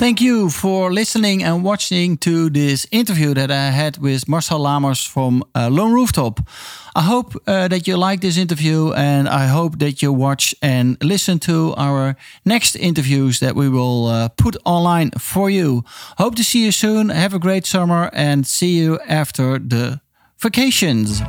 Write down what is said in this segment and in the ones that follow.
Thank you for listening and watching to this interview that I had with Marcel Lamers from uh, Lone Rooftop. I hope uh, that you like this interview and I hope that you watch and listen to our next interviews that we will uh, put online for you. Hope to see you soon. Have a great summer and see you after the vacations.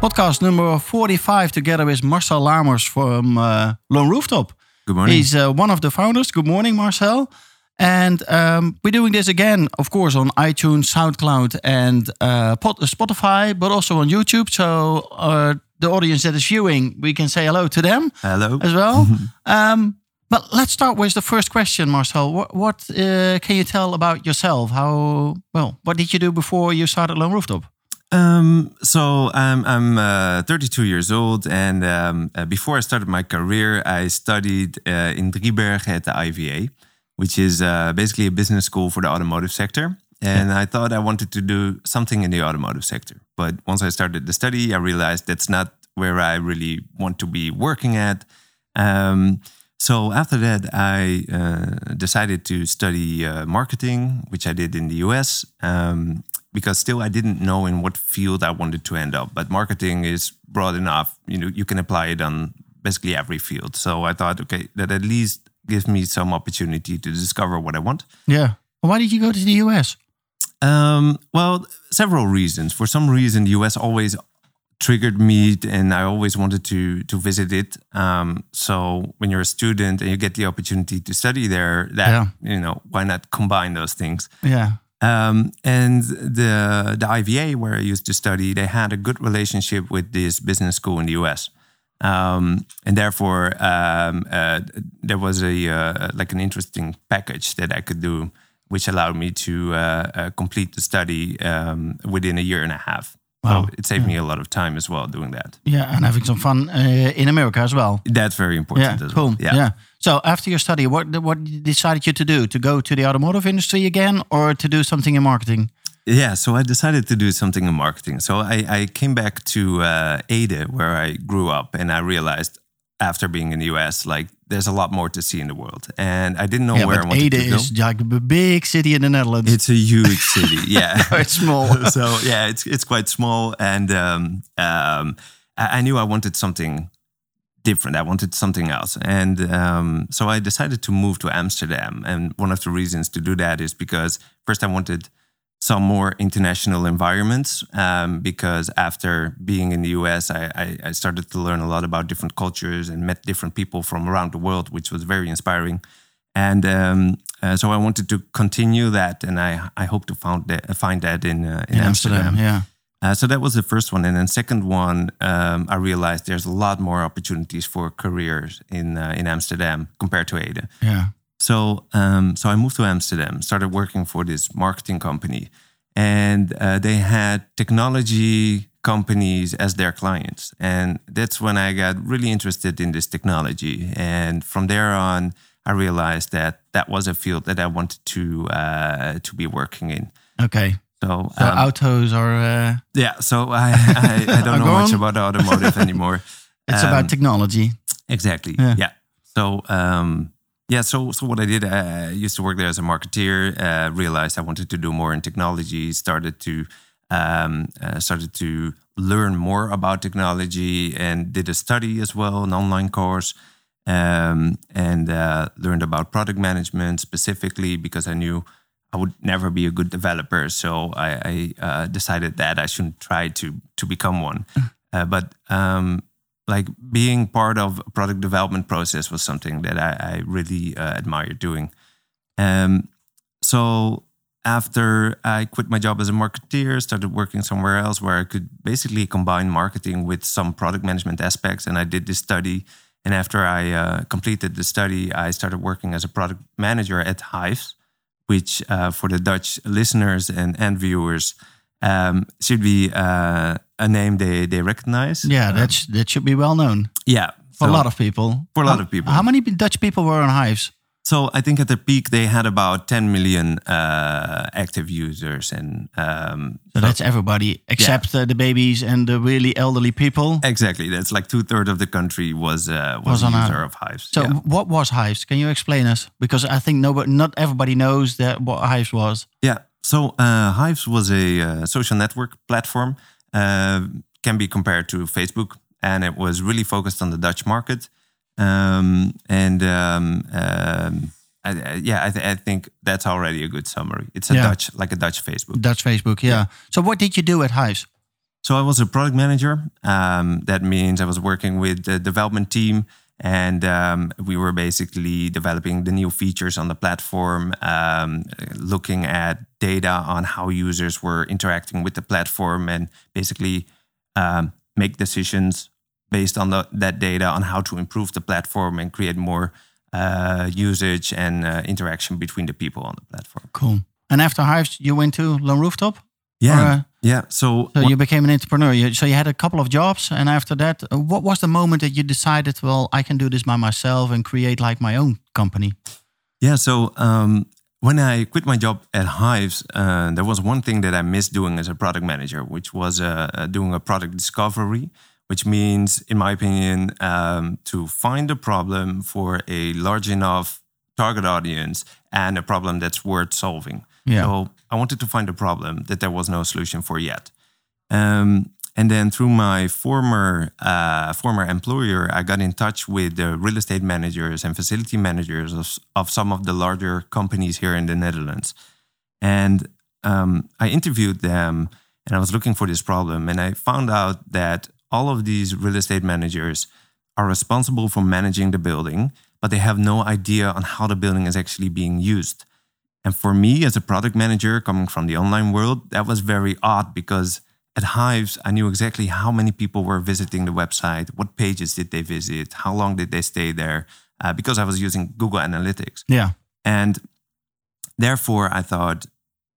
Podcast number 45 together with Marcel Lamers from uh, Lone Rooftop. Good morning. He's uh, one of the founders. Good morning, Marcel. And um, we're doing this again, of course, on iTunes, SoundCloud, and uh, Spotify, but also on YouTube. So uh, the audience that is viewing, we can say hello to them Hello. as well. um, but let's start with the first question, Marcel. What, what uh, can you tell about yourself? How well? What did you do before you started Lone Rooftop? Um, so I'm I'm uh, 32 years old, and um, uh, before I started my career, I studied uh, in Driebergen at the IVA, which is uh, basically a business school for the automotive sector. And I thought I wanted to do something in the automotive sector, but once I started the study, I realized that's not where I really want to be working at. Um, so after that, I uh, decided to study uh, marketing, which I did in the US. Because still I didn't know in what field I wanted to end up. But marketing is broad enough. You know, you can apply it on basically every field. So I thought, okay, that at least gives me some opportunity to discover what I want. Yeah. Why did you go to the US? Um, well, several reasons. For some reason, the US always triggered me, and I always wanted to to visit it. Um, so when you're a student and you get the opportunity to study there, that Yeah. you know, why not combine those things? Yeah. Um, and the the IVA where I used to study, they had a good relationship with this business school in the US, um, and therefore um, uh, there was a uh, like an interesting package that I could do, which allowed me to uh, uh, complete the study um, within a year and a half. Wow. So it saved me a lot of time as well doing that. Yeah, and having some fun uh, in America as well. That's very important Yeah, as cool. well. Yeah. So after your study, what what decided you to do? To go to the automotive industry again, or to do something in marketing? Yeah, so I decided to do something in marketing. So I, I came back to uh, Ede, where I grew up, and I realized after being in the US, like there's a lot more to see in the world, and I didn't know yeah, where I wanted Ede to go. is like a big city in the Netherlands. It's a huge city, yeah. It's small. so yeah, it's it's quite small, and um, um, I, I knew I wanted something different. I wanted something else, and um, so I decided to move to Amsterdam. And one of the reasons to do that is because first I wanted some more international environments. Um, because after being in the US, I, I, I started to learn a lot about different cultures and met different people from around the world, which was very inspiring. And um, uh, so I wanted to continue that, and I I hope to found that, find that in uh, in, in Amsterdam. yeah. Uh, so that was the first one, and then second one, um, I realized there's a lot more opportunities for careers in uh, in Amsterdam compared to Ede. Yeah. So um, so I moved to Amsterdam, started working for this marketing company, and uh, they had technology companies as their clients, and that's when I got really interested in this technology, and from there on, I realized that that was a field that I wanted to uh, to be working in. Okay. So, So um, autos are. Uh, yeah, so I, I, I don't know much about automotive anymore. it's Um, about technology. Exactly. Yeah. Yeah. So um, yeah, so so what I did, I used to work there as a marketeer. Uh, realized I wanted to do more in technology. Started to um, uh, started to learn more about technology and did a study as well, an online course. Um, and uh, learned about product management specifically because I knew I would never be a good developer. So I, I uh, decided that I shouldn't try to to become one. Uh, but um, like being part of product development process was something that I, I really uh, admired doing. Um, so after I quit my job as a marketeer, started working somewhere else where I could basically combine marketing with some product management aspects, and I did this study. And after I uh, completed the study, I started working as a product manager at Hyves, which uh, for the Dutch listeners and, and viewers um, should be uh, a name they, they recognize. Yeah, that, sh- that should be well known Yeah. for so- a lot of people. For a lot How- of people. How many Dutch people were on Hyves? So I think at the peak they had about 10 million uh, active users, and um, So that's everybody except uh, the babies and the really elderly people. exactly that's like two thirds of the country was uh, Was was, a on user of Hyves. So yeah. what was Hyves? Can you explain us? Because I think nobody, not everybody knows that what Hyves was. Yeah. So uh, Hyves was a uh, social network platform, uh, can be compared to Facebook, and it was really focused on the Dutch market. Um, and um, um, I, I- yeah, I, th- I think that's already a good summary. It's a Yeah. Dutch, like a Dutch Facebook. Dutch Facebook, yeah. So what did you do at Hyves? So I was a product manager. Um, that means I was working with the development team, and um, we were basically developing the new features on the platform, um, looking at data on how users were interacting with the platform, and basically um, make decisions based on the, that data on how to improve the platform and create more uh, usage and uh, interaction between the people on the platform. Cool. And after Hyves, you went to Lone Rooftop? Yeah, Or, uh, yeah. So, So you became an entrepreneur. You, so you had a couple of jobs, and after that, uh, what was the moment that you decided, well, I can do this by myself and create like my own company? Yeah, so um, when I quit my job at Hyves, uh, there was one thing that I missed doing as a product manager, which was uh, uh, doing a product discovery, which means, in my opinion, um, to find a problem for a large enough target audience and a problem that's worth solving. Yeah. So I wanted to find a problem that there was no solution for yet. Um, and then through my former uh, former employer, I got in touch with the real estate managers and facility managers of, of some of the larger companies here in the Netherlands. And um, I interviewed them, and I was looking for this problem, and I found out that all of these real estate managers are responsible for managing the building, but they have no idea on how the building is actually being used. And for me, as a product manager coming from the online world, that was very odd because at Hyves, I knew exactly how many people were visiting the website, what pages did they visit, how long did they stay there, uh, because I was using Google Analytics. Yeah. And therefore, I thought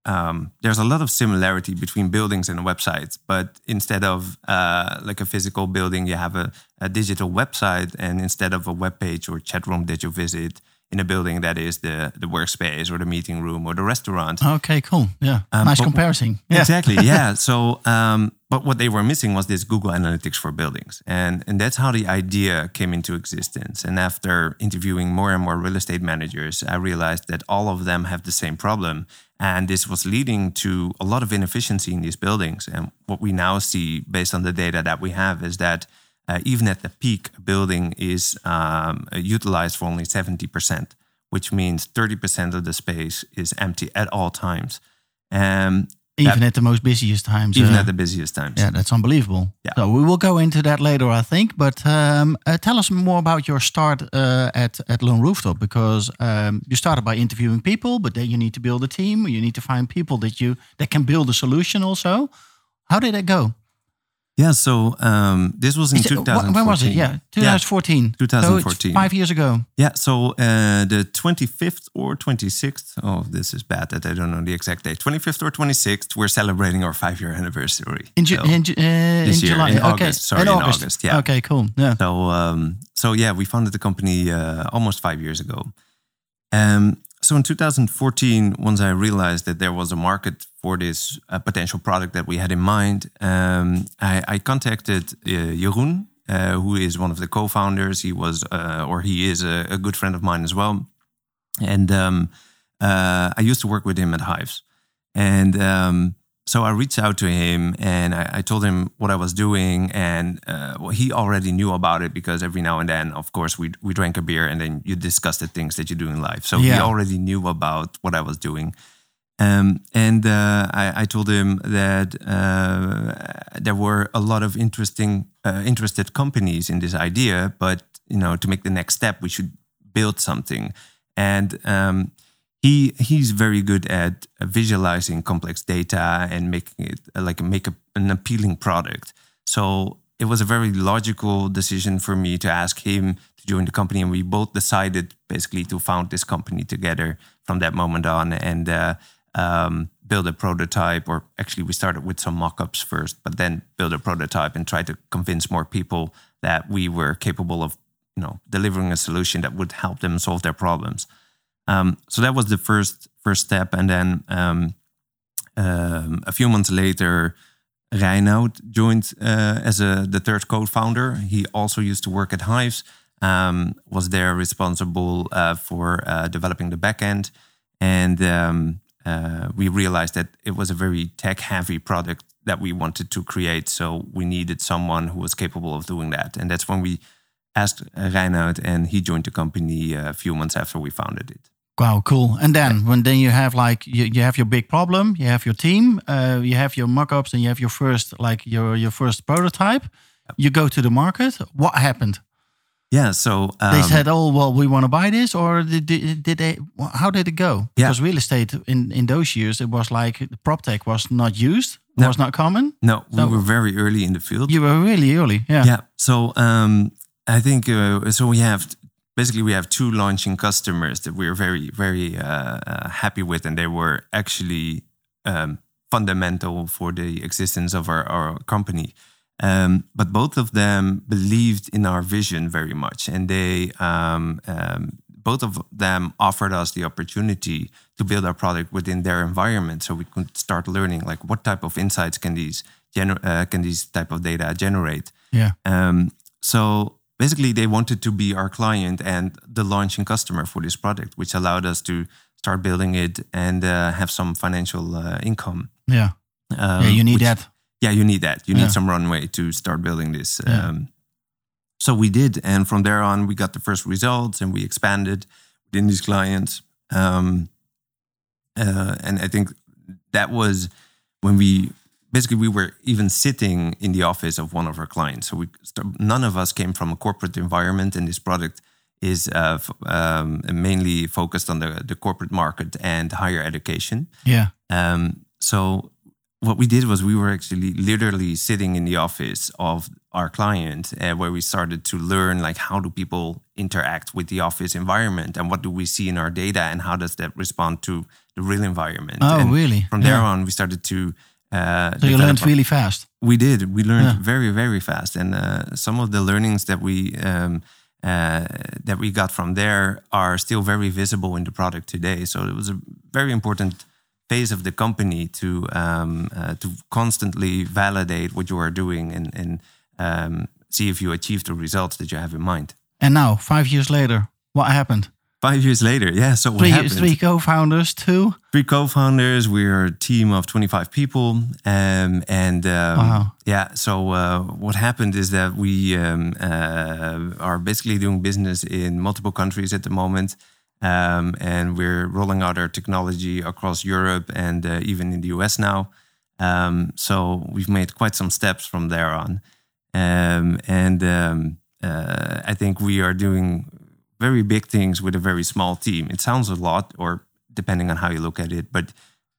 um, there's a lot of similarity between buildings and websites, but instead of uh, like a physical building, you have a, a digital website, and instead of a web page or chat room that you visit in a building, that is the the workspace or the meeting room or the restaurant. Okay, cool. Yeah. Um, nice comparison. Yeah. Exactly. Yeah. so, um, but what they were missing was this Google Analytics for buildings, and and that's how the idea came into existence. And after interviewing more and more real estate managers, I realized that all of them have the same problem, and this was leading to a lot of inefficiency in these buildings. And what we now see, based on the data that we have, is that. Uh, even at the peak, a building is um, utilized for only 70%, which means 30% of the space is empty at all times. Um, Even at the most busiest times. even uh, at the busiest times. Yeah, that's unbelievable. Yeah. So we will go into that later, I think. But um, uh, tell us more about your start uh, at at Lone Rooftop because um, you started by interviewing people, but then you need to build a team. You need to find people that you that can build a solution. Also, how did it go? Yeah, so um, this was in it- 2014. When was it? Yeah, 2014. So it's 2014. five years ago. Yeah, so uh, the 25th or 26th, oh, this is bad that I don't know the exact date. 25th or 26th, we're celebrating our five year anniversary. In, Ju- So- in, Ju- uh, This in year, July. in okay. August, sorry, in in August. August, yeah. Okay, cool. Yeah. So, um, so yeah, we founded the company uh, almost five years ago. Um, so in 2014, once I realized that there was a market for this uh, potential product that we had in mind, um, I, I contacted uh, Jeroen, uh, who is one of the co-founders. He was, uh, or he is, a, a good friend of mine as well. And um, uh, I used to work with him at Hyves, and um, so I reached out to him and I, I told him what I was doing, and uh, well, he already knew about it because every now and then, of course, we we drank a beer and then you discuss the things that you do in life. So he already knew about what I was doing. Um, and uh, I, I told him that uh, there were a lot of interesting, uh, interested companies in this idea, but you know, to make the next step, we should build something. And um, he he's very good at visualizing complex data and making it uh, like make a, an appealing product. So it was a very logical decision for me to ask him to join the company, and we both decided basically to found this company together from that moment on, and uh, um, build a prototype. Or actually, we started with some mock-ups first, but then build a prototype and try to convince more people that we were capable of, you know, delivering a solution that would help them solve their problems. Um, so that was the first first step, and then um, um, a few months later, Reinoud joined uh, as a, the third co-founder. He also used to work at Hyves, um, was there responsible uh, for uh, developing the backend, and um, uh, we realized that it was a very tech-heavy product that we wanted to create. So we needed someone who was capable of doing that, and that's when we asked Reinoud, and he joined the company uh, a few months after we founded it. Wow, cool. And then when then you have like you, you have your big problem, you have your team, uh, you have your mock-ups, and you have your first like your your first prototype. You go to the market. What happened? Yeah, so um, they said, "Oh, well, we want to buy this," or did, did, did they? How did it go? Yeah. Because real estate in in those years, it was like prop tech was not used, No. was not common. no, we were very early in the field. You were really early, yeah. Yeah. So um, I think uh, so. We have basically we have two launching customers that we're very very uh, uh, happy with, and they were actually um, fundamental for the existence of our, our company. Um, but both of them believed in our vision very much, and they um, um, both of them offered us the opportunity to build our product within their environment, so we could start learning like what type of insights can these gener- uh, can these type of data generate. yeah. Um, so basically, they wanted to be our client and the launching customer for this product, which allowed us to start building it and uh, have some financial uh, income. Yeah. Um, yeah, you need which- that. Yeah, you need that. You Yeah. need some runway to start building this. Yeah. Um, so we did, and from there on, we got the first results, and we expanded within these clients. Um, uh, and I think that was when we basically we were even sitting in the office of one of our clients. So we none of us came from a corporate environment, and this product is uh, f- um, mainly focused on the the corporate market and higher education. Yeah. Um, so what we did was we were actually literally sitting in the office of our client uh, where we started to learn like how do people interact with the office environment and what do we see in our data and how does that respond to the real environment Oh, and really? from there Yeah. on we started to uh, So you learned really fast. we did. We learned Yeah. very, very fast, and uh, some of the learnings that we um, uh, that we got from there are still very visible in the product today. So it was a very important phase of the company to um, uh, to constantly validate what you are doing and and um, see if you achieve the results that you have in mind. And now, five years later, what happened? Five years later, yeah. So what Three, happened? three co-founders, two. three co-founders. We're a team of 25 people, um, and um, Wow. yeah. So uh, what happened is that we um, uh, are basically doing business in multiple countries at the moment, um, and we're rolling out our technology across Europe and uh, even in the US now. Um, so we've made quite some steps from there on, um, and um, uh, I think we are doing very big things with a very small team. It sounds a lot, or depending on how you look at it, but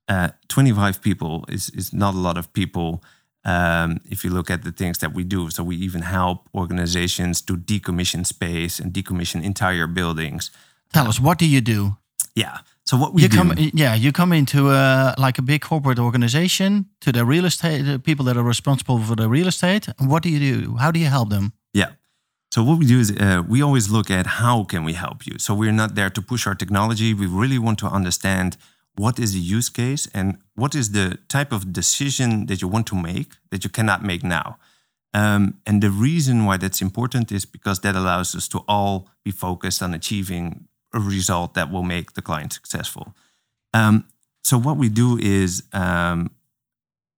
uh, 25 people is is not a lot of people. Um, if you look at the things that we do, so we even help organizations to decommission space and decommission entire buildings. Tell us, what do you do? Yeah. So what we you do, come, yeah, you come into a, like a big corporate organization to the real estate, the people that are responsible for the real estate. And what do you do? How do you help them? Yeah. So what we do is uh, we always look at how can we help you. So we're not there to push our technology. We really want to understand what is the use case and what is the type of decision that you want to make that you cannot make now. Um, and the reason why that's important is because that allows us to all be focused on achieving a result that will make the client successful. Um, so what we do is um,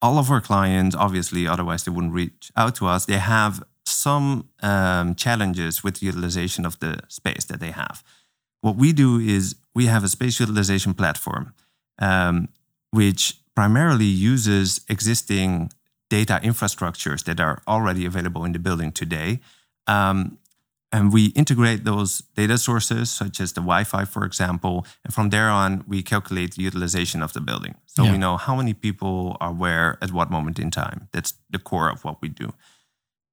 all of our clients, obviously, otherwise they wouldn't reach out to us. They have some um, challenges with the utilization of the space that they have. What we do is we have a space utilization platform, um, which primarily uses existing data infrastructures that are already available in the building today. Um, and we integrate those data sources, such as the Wi Fi, for example. And from there on, we calculate the utilization of the building. So Yeah. we know how many people are where at what moment in time. That's the core of what we do.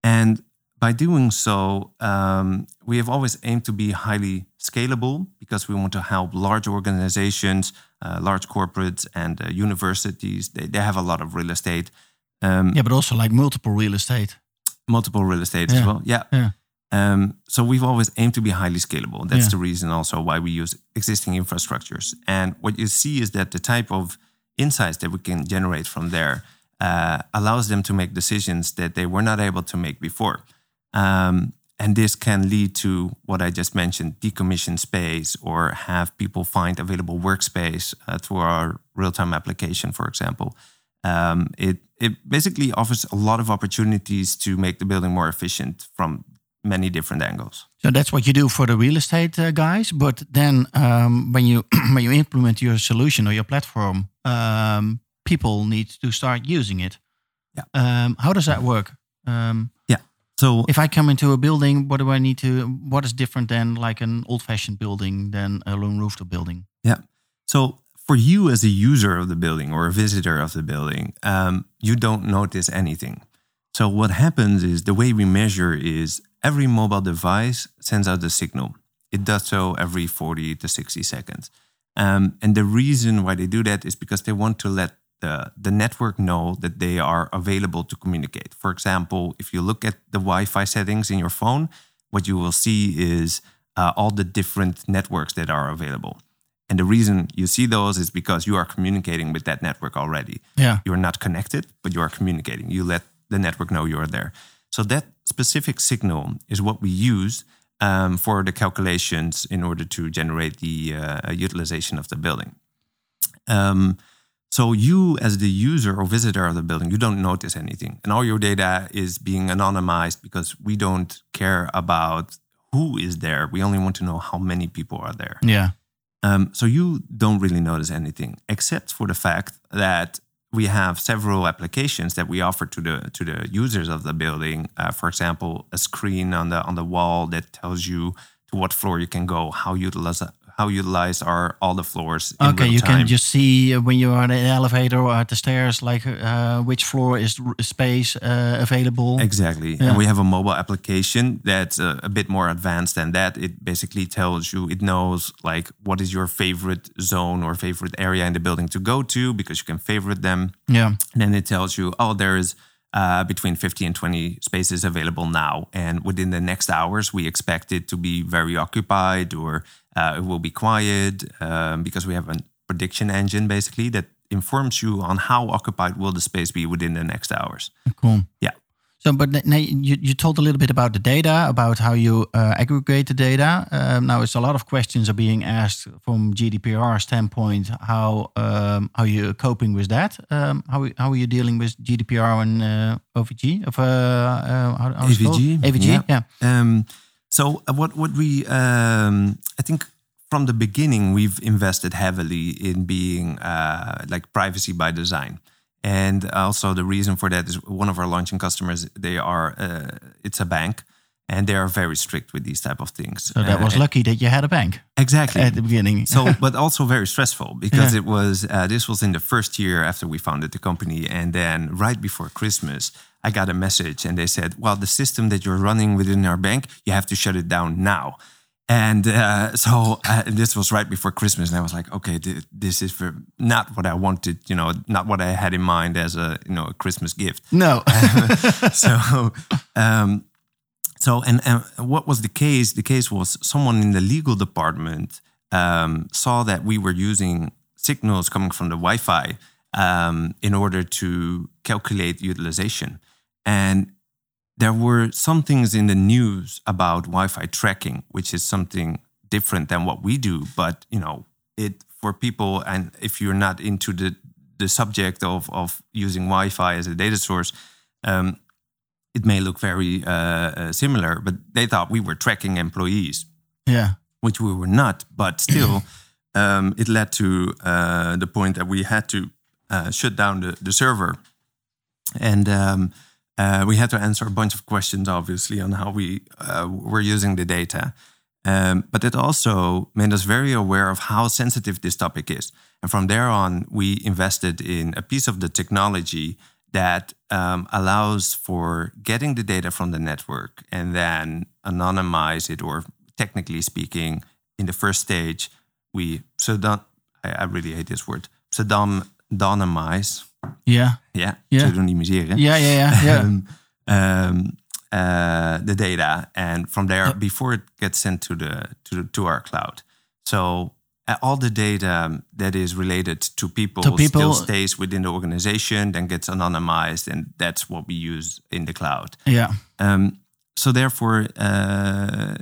And by doing so, um, we have always aimed to be highly scalable because we want to help large organizations, uh, large corporates, and uh, universities. They, they have a lot of real estate. Um, yeah, but also like multiple real estate. Multiple real estate yeah. as well. Yeah. yeah. Um, so we've always aimed to be highly scalable. That's yeah. the reason also why we use existing infrastructures. And what you see is that the type of insights that we can generate from there uh, allows them to make decisions that they were not able to make before. Um, and this can lead to what I just mentioned decommission space or have people find available workspace uh, through our real time application, for example. Um, it, it basically offers a lot of opportunities to make the building more efficient from many different angles. So that's what you do for the real estate uh, guys. But then um, when you when you implement your solution or your platform, um, people need to start using it. Yeah. Um, how does that work? Um, yeah. So if I come into a building, what do I need to? What is different than like an old-fashioned building than a lone rooftop building? Yeah. So for you as a user of the building or a visitor of the building, um, you don't notice anything. So what happens is the way we measure is every mobile device sends out a signal. It does so every 40 to 60 seconds. Um, and the reason why they do that is because they want to let the, the network know that they are available to communicate. For example, if you look at the Wi Fi settings in your phone, what you will see is uh, all the different networks that are available. And the reason you see those is because you are communicating with that network already. Yeah. You're not connected, but you are communicating. You let the network know you are there. So that specific signal is what we use um, for the calculations in order to generate the uh, utilization of the building. Um, so you, as the user or visitor of the building, you don't notice anything, and all your data is being anonymized because we don't care about who is there. We only want to know how many people are there. Yeah. Um, so you don't really notice anything, except for the fact that we have several applications that we offer to the to the users of the building. Uh, for example, a screen on the on the wall that tells you to what floor you can go, how utilize how utilized are all the floors. okay, you time. can just see when you are in the elevator or at the stairs, like uh, which floor is space uh, available. Exactly, yeah. and we have a mobile application that's uh, a bit more advanced than that. It basically tells you, it knows like what is your favorite zone or favorite area in the building to go to because you can favorite them. Yeah, and then it tells you, oh, there is uh, between 50 and 20 spaces available now. And within the next hours, we expect it to be very occupied or uh, it will be quiet um, because we have a prediction engine basically that informs you on how occupied will the space be within the next hours. Cool. Yeah. So, but you, you told a little bit about the data, about how you uh, aggregate the data. Um, now, it's a lot of questions are being asked from GDPR standpoint. How um, how you coping with that? Um, how how are you dealing with GDPR and uh, OVG of uh, uh, how, how AVG? AVG, yeah. yeah. Um, so uh, what what we um, I think from the beginning we've invested heavily in being uh, like privacy by design. And also the reason for that is one of our launching customers. They are uh, it's a bank, and they are very strict with these type of things. So that was uh, lucky that you had a bank exactly at the beginning. so, but also very stressful because yeah. it was uh, this was in the first year after we founded the company, and then right before Christmas, I got a message, and they said, "Well, the system that you're running within our bank, you have to shut it down now." And uh, so uh, this was right before Christmas, and I was like, okay, th- this is not what I wanted, you know, not what I had in mind as a, you know, a Christmas gift. No. so, um, so, and, and, what was the case? The case was someone in the legal department um, saw that we were using signals coming from the Wi-Fi um, in order to calculate utilization, and there were some things in the news about Wi-Fi tracking, which is something different than what we do. But you know, it for people, and if you're not into the the subject of of using Wi-Fi as a data source, um, it may look very uh, uh, similar. But they thought we were tracking employees, yeah, which we were not. But still, um, it led to uh, the point that we had to uh, shut down the the server, and um, uh, we had to answer a bunch of questions, obviously, on how we uh, were using the data. Um, but it also made us very aware of how sensitive this topic is. And from there on, we invested in a piece of the technology that um, allows for getting the data from the network and then anonymize it, or technically speaking, in the first stage, we pseudon. I, I really hate this word. Pseudonymize. Yeah. Yeah. Yeah. Pseudonymiseren. Yeah, yeah, yeah, yeah. um, um, uh, the data, and from there, before it gets sent to the to to our cloud. So uh, all the data that is related to people, To people- still stays within the organization, then gets anonymized, and that's what we use in the cloud. yeah. Um, so therefore, uh,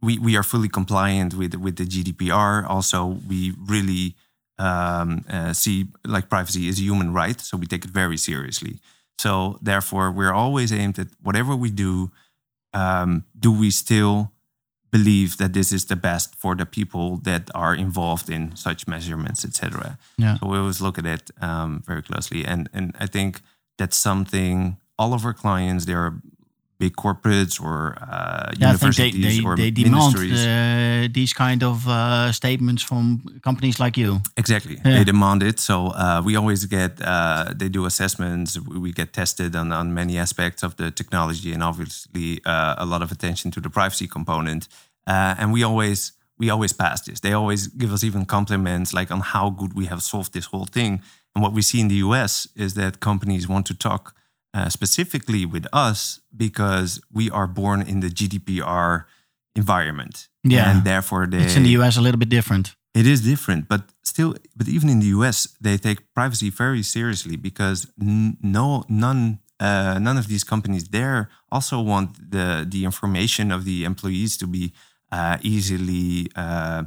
we we are fully compliant with with the GDPR. Also, we really um, uh, see like privacy is a human right, so we take it very seriously. So therefore, we're always aimed at whatever we do. Um, do we still believe that this is the best for the people that are involved in such measurements, etc. Yeah. So we always look at it um, very closely, and and I think that's something all of our clients. They are big corporates or uh, Yeah, I think universities they, they, or they demand ministries. uh, these kind of uh, statements from companies like you. Exactly. Yeah. They demand it. So uh, we always get, uh, they do assessments. We we get tested on, on many aspects of the technology and obviously uh, a lot of attention to the privacy component. Uh, and we always, we always pass this. They always give us even compliments like on how good we have solved this whole thing. And what we see in the US is that companies want to talk uh, specifically with us because we are born in the GDPR environment. Yeah. And therefore they It's in the US a little bit different. it is different, but still, but even in the US, they take privacy very seriously because n- no, none, uh, none of these companies there also want the the information of the employees to be uh, easily uh,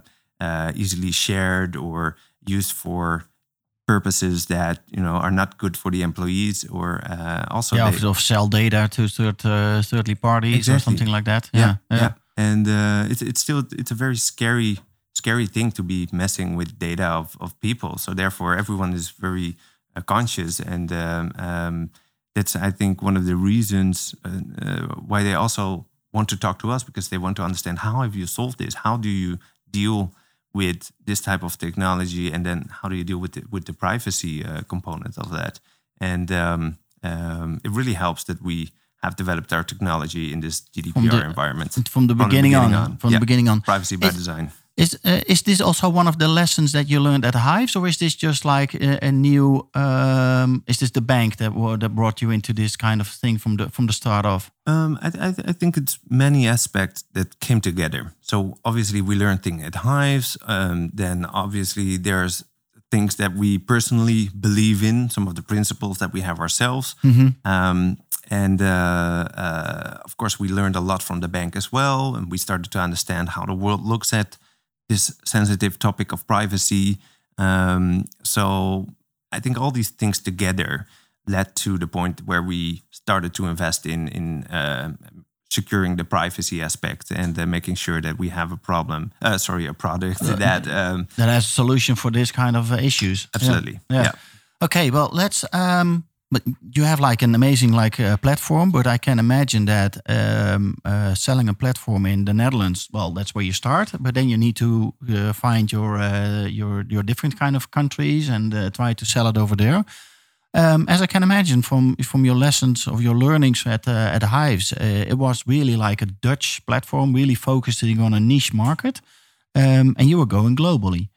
uh, easily shared or used for purposes that you know are not good for the employees or uh, also yeah, they- of, sell data to third uh, thirdly parties or something like that. yeah, Yeah, yeah. And uh, it's it's still it's a very scary scary thing to be messing with data of, of people. So therefore, everyone is very uh, conscious, and um, um, that's I think one of the reasons uh, uh, why they also want to talk to us because they want to understand how have you solved this? How do you deal with this type of technology, and then how do you deal with the, with the privacy uh, component of that? And um, um, it really helps that we have developed our technology in this GDPR the- environment From the beginning, on, from Yeah. the beginning on. Privacy by design. Is uh, is this also one of the lessons that you learned at Hyves, or is this just like a, a new? Um, is this the bank that that brought you into this kind of thing from the from the start off? Um, I, I, I think it's many aspects that came together. So obviously we learned things at Hyves. Um, then obviously there's things that we personally believe in, some of the principles that we have ourselves. Um, and uh, uh, of course, we learned a lot from the bank as well. And we started to understand how the world looks at this sensitive topic of privacy. Um, so I think all these things together led to the point where we started to invest in in uh, securing the privacy aspect and uh, making sure that we have a problem. Uh, sorry, a product that um, That has a solution for this kind of uh, issues. Yeah. absolutely, Yeah. yeah. Okay, well, let's. Um, but you have like an amazing like uh, platform, but I can imagine that um, uh, selling a platform in the Netherlands, well, that's where you start. But then you need to uh, find your uh, your your different kind of countries and uh, try to sell it over there. Um, as I can imagine from from your lessons of your learnings at uh, at Hyves, it was really like a Dutch platform, really focusing on a niche market, um, and you were going globally.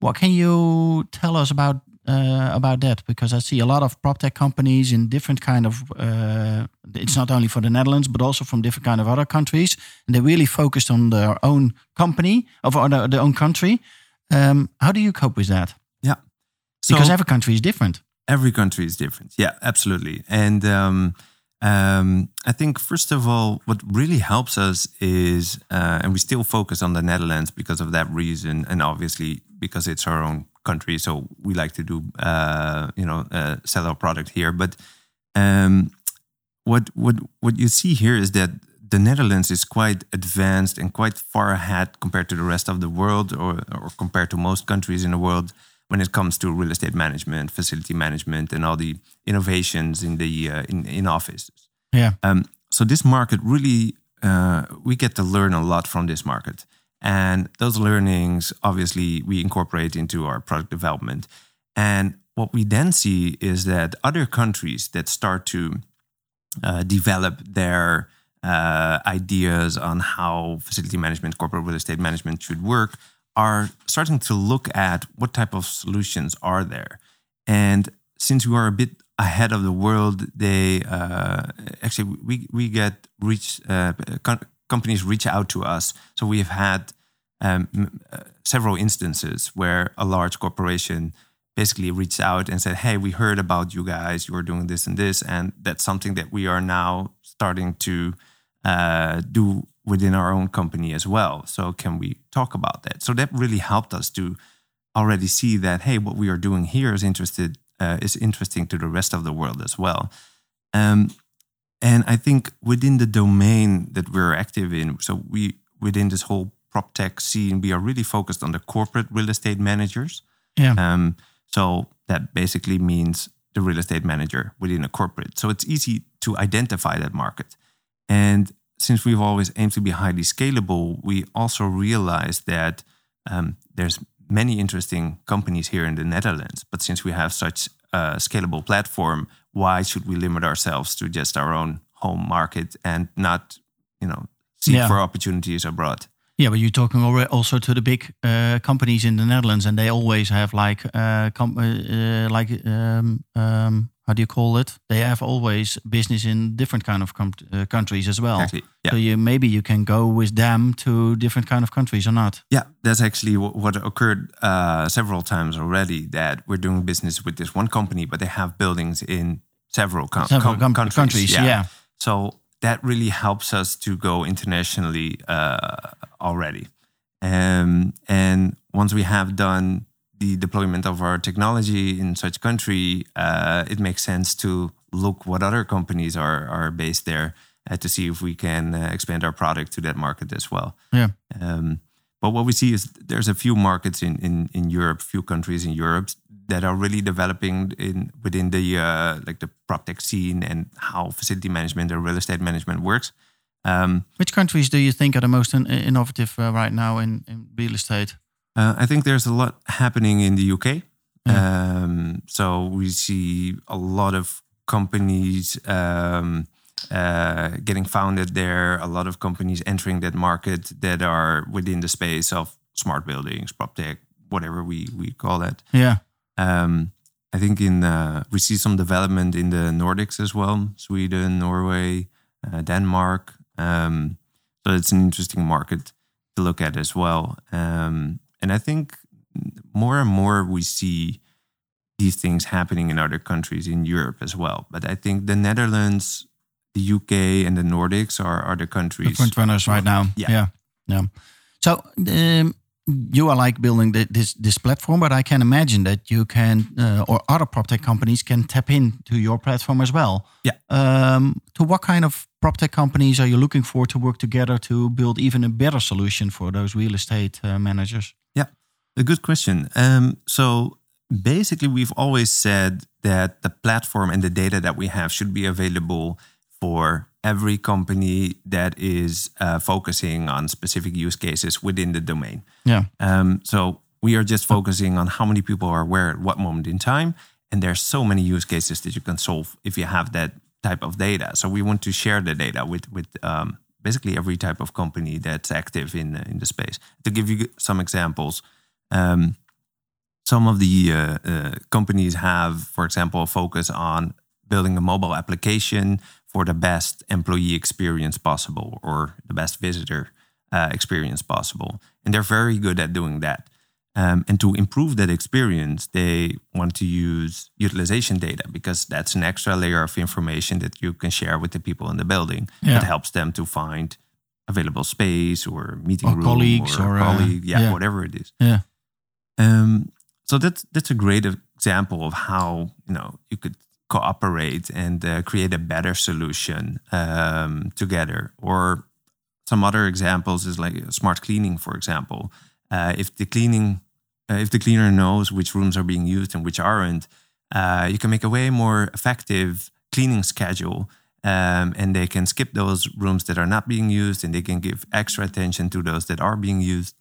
What can you tell us about uh, about that? Because I see a lot of prop tech companies in different kind of. Uh, it's not only for the Netherlands, but also from different kind of other countries, and they really focused on their own company of their, their own country. Um, how do you cope with that? yeah. So Because every country is different. every country is different. Yeah, absolutely. And um, um, I think first of all, what really helps us is, uh, and we still focus on the Netherlands because of that reason, and obviously because it's our own country, so we like to do, uh, you know, uh, sell our product here. But um, what what what you see here is that the Netherlands is quite advanced and quite far ahead compared to the rest of the world, or or compared to most countries in the world when it comes to real estate management, facility management, and all the innovations in the uh, in in offices. Yeah. Um, so this market really, uh, we get to learn a lot from this market, and those learnings obviously we incorporate into our product development. And what we then see is that other countries that start to uh, develop their uh, ideas on how facility management, corporate real estate management should work are starting to look at what type of solutions are there. And since we are a bit ahead of the world, they uh, actually we we get reach uh, companies reach out to us. So we have had um, uh, several instances where a large corporation basically reached out and said, "Hey, we heard about you guys. You are doing this and this, and that's something that we are now starting to uh, do within our own company as well. So can we talk about that?" So that really helped us to already see that, hey, what we are doing here is interested uh, is interesting to the rest of the world as well. Um, and I think within the domain that we're active in, so we within this whole prop tech scene, we are really focused on the corporate real estate managers. Yeah. Um, so that basically means the real estate manager within a corporate. So it's easy to identify that market. And since we've always aimed to be highly scalable, we also realized that um, there's many interesting companies here in the Netherlands. But since we have such a scalable platform, why should we limit ourselves to just our own home market and not, you know, seek yeah. for opportunities abroad? Yeah, but you're talking also to the big uh, companies in the Netherlands, and they always have like, uh, uh, uh like um, um, how do you call it? They have always business in different kind of uh, countries as well. Exactly. Yeah. So you maybe you can go with them to different kind of countries or not. Yeah, that's actually what, what occurred uh, several times already. That we're doing business with this one company, but they have buildings in several, com- several com- countries. countries yeah. yeah. So that really helps us to go internationally uh, already. Um, and once we have done the deployment of our technology in such country, uh, it makes sense to look what other companies are are based there uh, to see if we can uh, expand our product to that market as well. Yeah. Um, but what we see is there's a few markets in in in Europe, few countries in Europe that are really developing in within the uh, like the prop tech scene and how facility management or real estate management works. Um, Which countries do you think are the most in innovative uh, right now in, in real estate? Uh, I think there's a lot happening in the UK. Yeah. Um, so we see a lot of companies um, uh, getting founded there, a lot of companies entering that market that are within the space of smart buildings, prop tech, whatever we, we call that. Yeah. Um, I think in uh, we see some development in the Nordics as well, Sweden, Norway, uh, Denmark. Um, so it's an interesting market to look at as well. Um, and I think more and more we see these things happening in other countries in Europe as well. But I think the Netherlands, the UK, and the Nordics are, are the countries. The front runners right now. Yeah. Yeah. yeah. So um, you are like building the, this this platform, but I can imagine that you can uh, or other prop tech companies can tap into your platform as well. Yeah. Um, to what kind of prop tech companies are you looking for to work together to build even a better solution for those real estate uh, managers? A good question. Um, so basically, we've always said that the platform and the data that we have should be available for every company that is uh, focusing on specific use cases within the domain. Yeah. Um, so we are just focusing on how many people are where at what moment in time, and there's so many use cases that you can solve if you have that type of data. So we want to share the data with with um, basically every type of company that's active in in the space. To give you some examples. Um, some of the uh, uh, companies have, for example, a focus on building a mobile application for the best employee experience possible or the best visitor uh, experience possible. And they're very good at doing that. Um, and to improve that experience, they want to use utilization data because that's an extra layer of information that you can share with the people in the building yeah. that helps them to find available space or meeting or room colleagues or, or uh, yeah, yeah, whatever it is. Yeah. Um, so that's that's a great example of how you know you could cooperate and uh, create a better solution um, together. Or some other examples is like smart cleaning, for example. Uh, if the cleaning, uh, if the cleaner knows which rooms are being used and which aren't, uh, you can make a way more effective cleaning schedule. Um, and they can skip those rooms that are not being used, and they can give extra attention to those that are being used.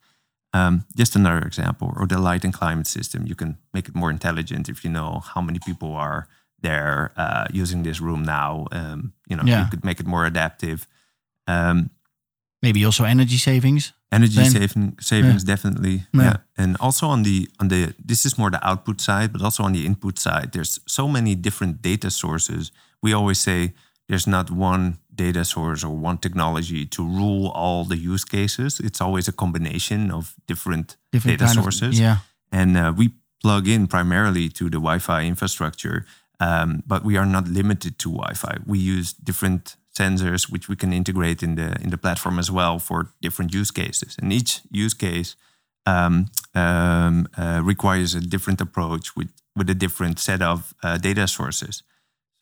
Um, just another example, or the light and climate system. You can make it more intelligent if you know how many people are there uh, using this room now. Um, you know, Yeah. you could make it more adaptive. Um, Maybe also energy savings. energy Then- saving savings definitely Yeah. yeah. and also on the on the this is more the output side but also on the input side there's so many different data sources we always say there's not one data source or one technology to rule all the use cases it's always a combination of different, Different data kind of- sources yeah. and uh, we plug in primarily to the Wi-Fi infrastructure, um, but we are not limited to Wi-Fi. We use different sensors which we can integrate in the in the platform as well for different use cases. And each use case um, um, uh, requires a different approach with with a different set of uh, data sources.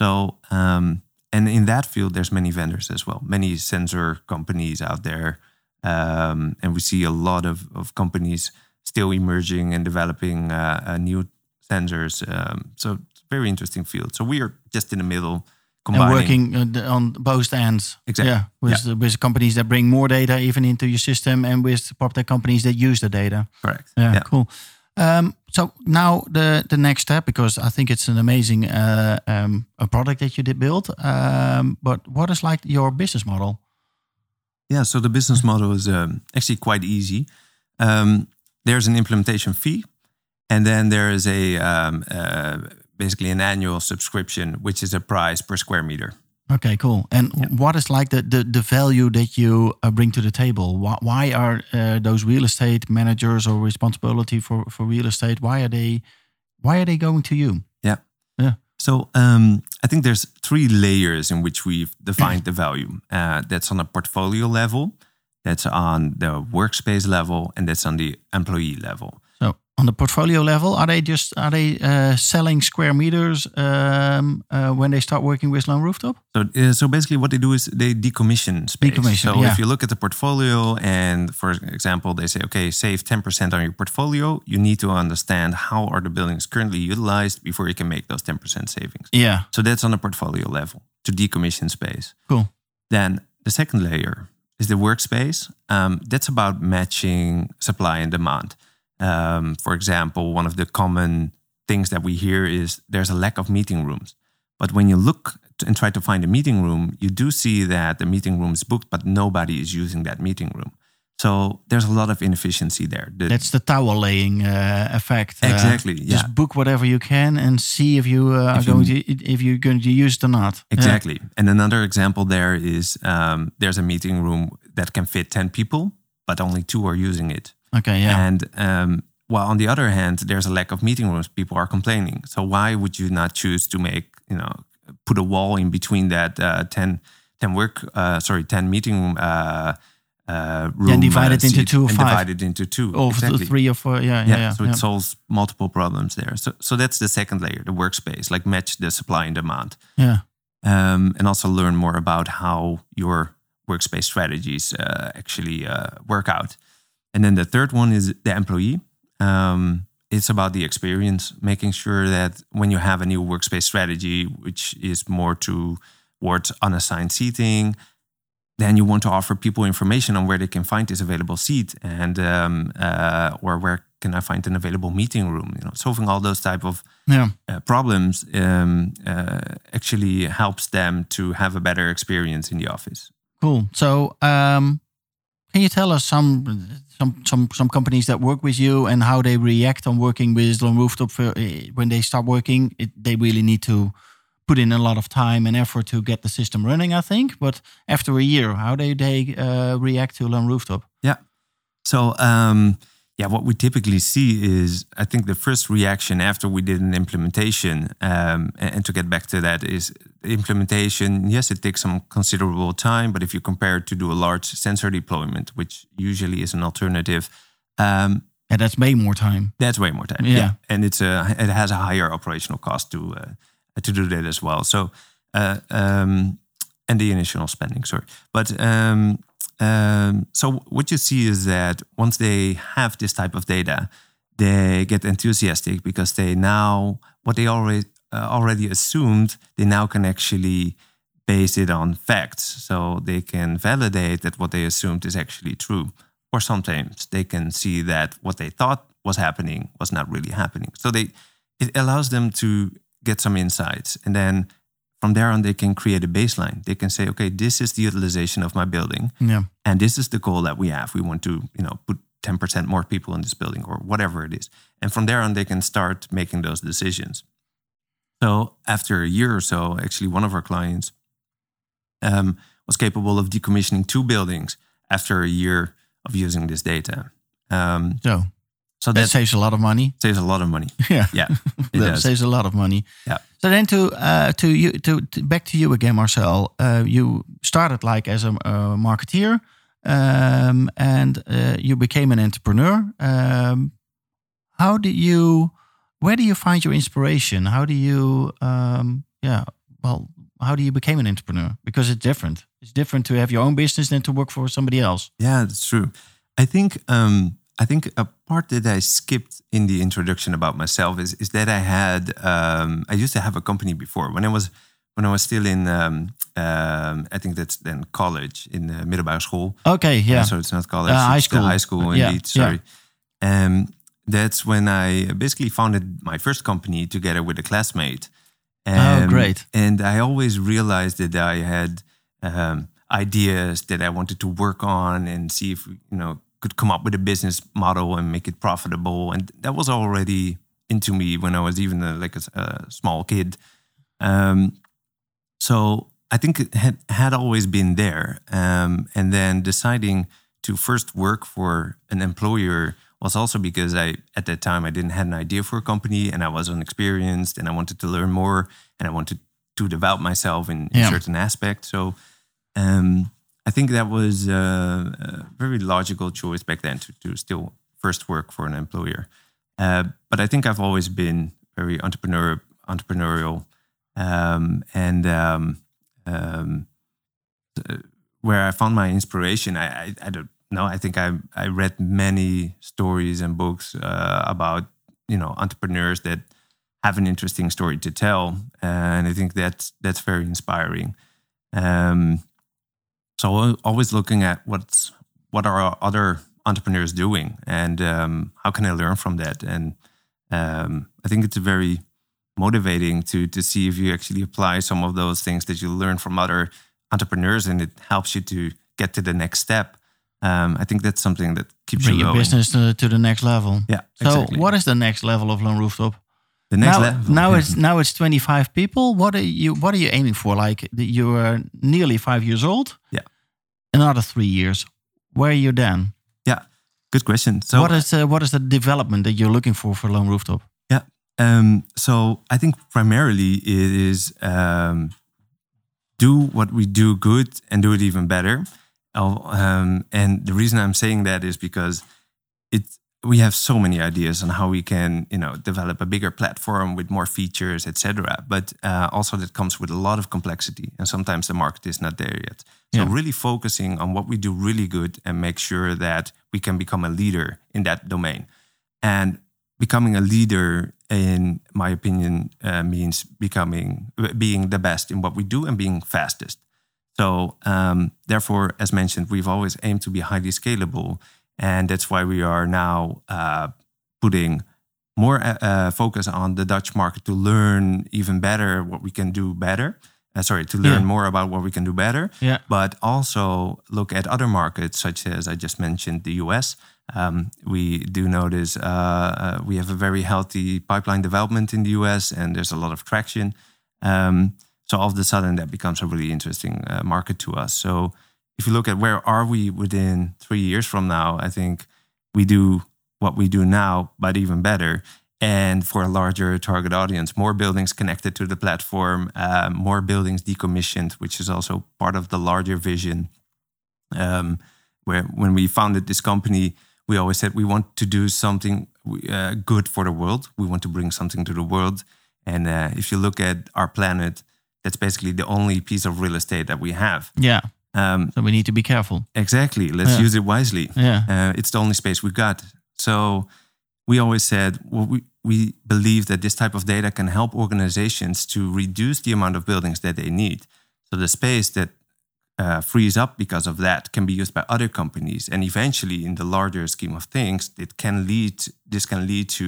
So um, and in that field, there's many vendors as well, many sensor companies out there, um, and we see a lot of, of companies still emerging and developing uh, uh, new sensors. Um, so it's a very interesting field. So we are just in the middle, Combining. And working uh, on both ends. Exactly. Yeah, with, the- with companies that bring more data even into your system and with PropTech companies that use the data. Correct. Yeah, cool. Um, so now the the next step, because I think it's an amazing uh, um, a product that you did build. Um, but what is like your business model? Yeah, so the business model is um, actually quite easy. Um, there's an implementation fee, and then there is a um, uh, basically an annual subscription, which is a price per square meter. Okay, cool. And what is like the the, the value that you uh, bring to the table? Why, why are uh, those real estate managers or responsibility for for real estate? Why are they why are they going to you? Yeah. Yeah. So um, I think there's three layers in which we've defined the value. Uh, that's on a portfolio level, that's on the workspace level, and that's on the employee level. On the portfolio level, are they just are they uh, selling square meters um, uh, when they start working with Lone Rooftop? So, uh, so basically, what they do is they decommission space. Decommission, so yeah. if you look at the portfolio, and for example, they say, okay, save ten percent on your portfolio. You need to understand how are the buildings currently utilized before you can make those ten percent savings. Yeah, So that's on the portfolio level to decommission space. cool. Then the second layer is the workspace. Um, that's about matching supply and demand. Um, for example, one of the common things that we hear is there's a lack of meeting rooms. But when you look and try to find a meeting room, you do see that the meeting room is booked, but nobody is using that meeting room. So there's a lot of inefficiency there. The- That's the tower laying uh, effect. Uh, Exactly, Just yeah. book whatever you can and see if you uh, are If you- going to if you're going to use it or not. Yeah. Exactly. And another example there is um, there's a meeting room that can fit 10 people, but only two are using it. Okay. Yeah. And um, while on the other hand, there's a lack of meeting rooms, people are complaining. So why would you not choose to make, you know, put a wall in between that uh, 10, 10 work, uh, sorry, 10 meeting room, uh, uh, room divide uh, it into two or and five. divide it into two. or exactly. three or four. Yeah. Yeah. Yeah, yeah, so yeah. it solves multiple problems there. So, so that's the second layer, the workspace, like match the supply and demand yeah. um, and also learn more about how your workspace strategies uh, actually uh, work out. And then the third one is the employee. Um, it's about the experience, making sure that when you have a new workspace strategy, which is more towards unassigned seating, then you want to offer people information on where they can find this available seat and um, uh, or where can I find an available meeting room. You know, solving all those type of Yeah. uh, problems um, uh, actually helps them to have a better experience in the office. Cool. So, um, can you tell us some some some some companies that work with you and how they react on working with Lone Rooftop for, uh, when they start working? It, they really need to put in a lot of time and effort to get the system running. I think, but after a year, how do they uh, react to Lone Rooftop? Yeah. So, um, yeah, what we typically see is I think the first reaction after we did an implementation, um, and, to get back to that, is implementation. Yes, it takes some considerable time, but if you compare it to do a large sensor deployment, which usually is an alternative, um, And that's way more time. That's way more time. Yeah. and it's a it has a higher operational cost to uh, to do that as well. So, uh, um, and the initial spending, sorry, but um, um, so what you see is that once they have this type of data, they get enthusiastic because they now what they already uh, already assumed they now can actually base it on facts, so they can validate that what they assumed is actually true. or sometimes they can see that what they thought was happening was not really happening. So they it allows them to get some insights and then from there on they can create a baseline. They can say, okay, this is the utilization of my building. Yeah. And this is the goal that we have. We want to, you know, put 10% more people in this building or whatever it is. And from there on they can start making those decisions. So after a year or so, actually one of our clients um, was capable of decommissioning two buildings after a year of using this data. Um, So so that that saves a lot of money. saves a lot of money. Yeah. Yeah, it that does. saves a lot of money. Yeah. So then to uh, to you to, to back to you again, Marcel. Uh, you started like as a uh, marketeer, um, and uh, you became an entrepreneur. Um, how do you? Where do you find your inspiration? How do you? Um, yeah. Well, how do you become an entrepreneur? Because it's different. It's different to have your own business than to work for somebody else. Yeah, that's true. I think um, I think a part that I skipped in the introduction about myself is is that I had um, I used to have a company before when I was when I was still in um, um, I think that's then college in uh, middelbare school. Okay. Yeah. So it's not college, Uh, high school. high school Yeah, indeed. yeah. Sorry. Um, that's when I basically founded my first company together with a classmate. Oh, great. And I always realized that I had um, ideas that I wanted to work on and see if you know could come up with a business model and make it profitable. And that was already into me when I was even a, like a small kid. Um, so I think it had, had always been there. Um, and then deciding to first work for an employer was also because I, at that time, I didn't have an idea for a company and I was unexperienced and I wanted to learn more and I wanted to develop myself in, in Yeah. certain aspects. So um, I think that was uh, a very logical choice back then to, to still first work for an employer. Uh, but I think I've always been very entrepreneur, entrepreneurial um, and um, um, uh, where I found my inspiration. I, I, I don't know. I think I I read many stories and books uh, about you know entrepreneurs that have an interesting story to tell, and I think that's that's very inspiring. Um, so always looking at what's what are other entrepreneurs doing, and um, how can I learn from that? And um, I think it's very motivating to to see if you actually apply some of those things that you learn from other entrepreneurs, and it helps you to get to the next step. Um, I think that's something that keeps Bring you your going. business to, to the next level. Yeah, So exactly. what is the next level of Lone Rooftop? The next now, level? now it's now it's 25 people. What are you what are you aiming for? Like you are nearly five years old. Yeah. Another three years. Where are you then? yeah. Good question. So what is uh, what is the development that you're looking for for Lone Rooftop? Yeah. Um, so I think primarily it is um, do what we do good and do it even better. Um, and the reason I'm saying that is because it we have so many ideas on how we can you know develop a bigger platform with more features, etc. But uh, also that comes with a lot of complexity, and sometimes the market is not there yet. So Yeah. really focusing on what we do really good and make sure that we can become a leader in that domain. And becoming a leader, in my opinion, uh, means becoming being the best in what we do and being fastest. So, um, therefore, as mentioned, we've always aimed to be highly scalable, and that's why we are now uh, putting more uh, uh, focus on the Dutch market to learn even better what we can do better. Uh, sorry, to learn Yeah. more about what we can do better Yeah. but also look at other markets such as I just mentioned the US. Um, we do notice uh, uh, we have a very healthy pipeline development in the US, and there's a lot of traction. Um, so all of a sudden, that becomes a really interesting uh, market to us. So if you look at where are we within three years from now, I think we do what we do now, but even better. And for a larger target audience, more buildings connected to the platform, uh, more buildings decommissioned, which is also part of the larger vision. Um, where when we founded this company, we always said we want to do something uh, good for the world. We want to bring something to the world. And uh, if you look at our planet, that's basically the only piece of real estate that we have. Yeah. Um, So we need to be careful. exactly. Let's Yeah. use it wisely. Yeah. Uh, it's the only space we've got. So we always said well, we, we believe that this type of data can help organizations to reduce the amount of buildings that they need. So the space that uh, frees up because of that can be used by other companies, and eventually, in the larger scheme of things, it can lead. This can lead to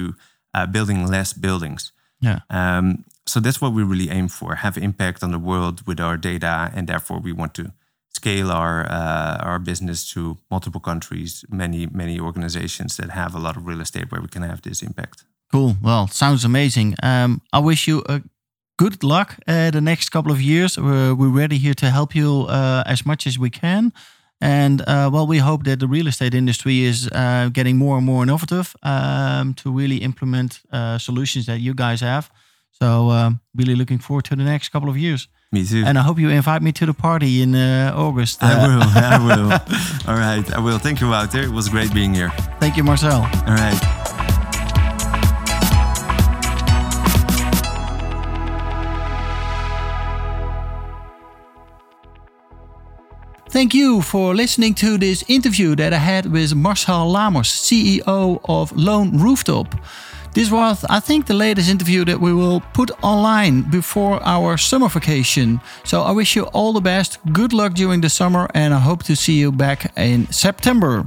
uh, building less buildings. Yeah. Um, so that's what we really aim for: have impact on the world with our data, and therefore we want to scale our uh, our business to multiple countries, many many organizations that have a lot of real estate where we can have this impact. Cool. Well, sounds amazing. Um, I wish you a good luck uh, the next couple of years. We're, we're ready here to help you uh, as much as we can. And uh, well, we hope that the real estate industry is uh, getting more and more innovative um, to really implement uh, solutions that you guys have. So, um, really looking forward to the next couple of years. Me too. And I hope you invite me to the party in uh, August. I will. I will. All right. I will. Thank you, Wouter. It was great being here. Thank you, Marcel. All right. Thank you for listening to this interview that I had with Marcel Lamers, CEO of Lone Rooftop. This was, I think, the latest interview that we will put online before our summer vacation. So I wish you all the best, good luck during the summer, and I hope to see you back in September.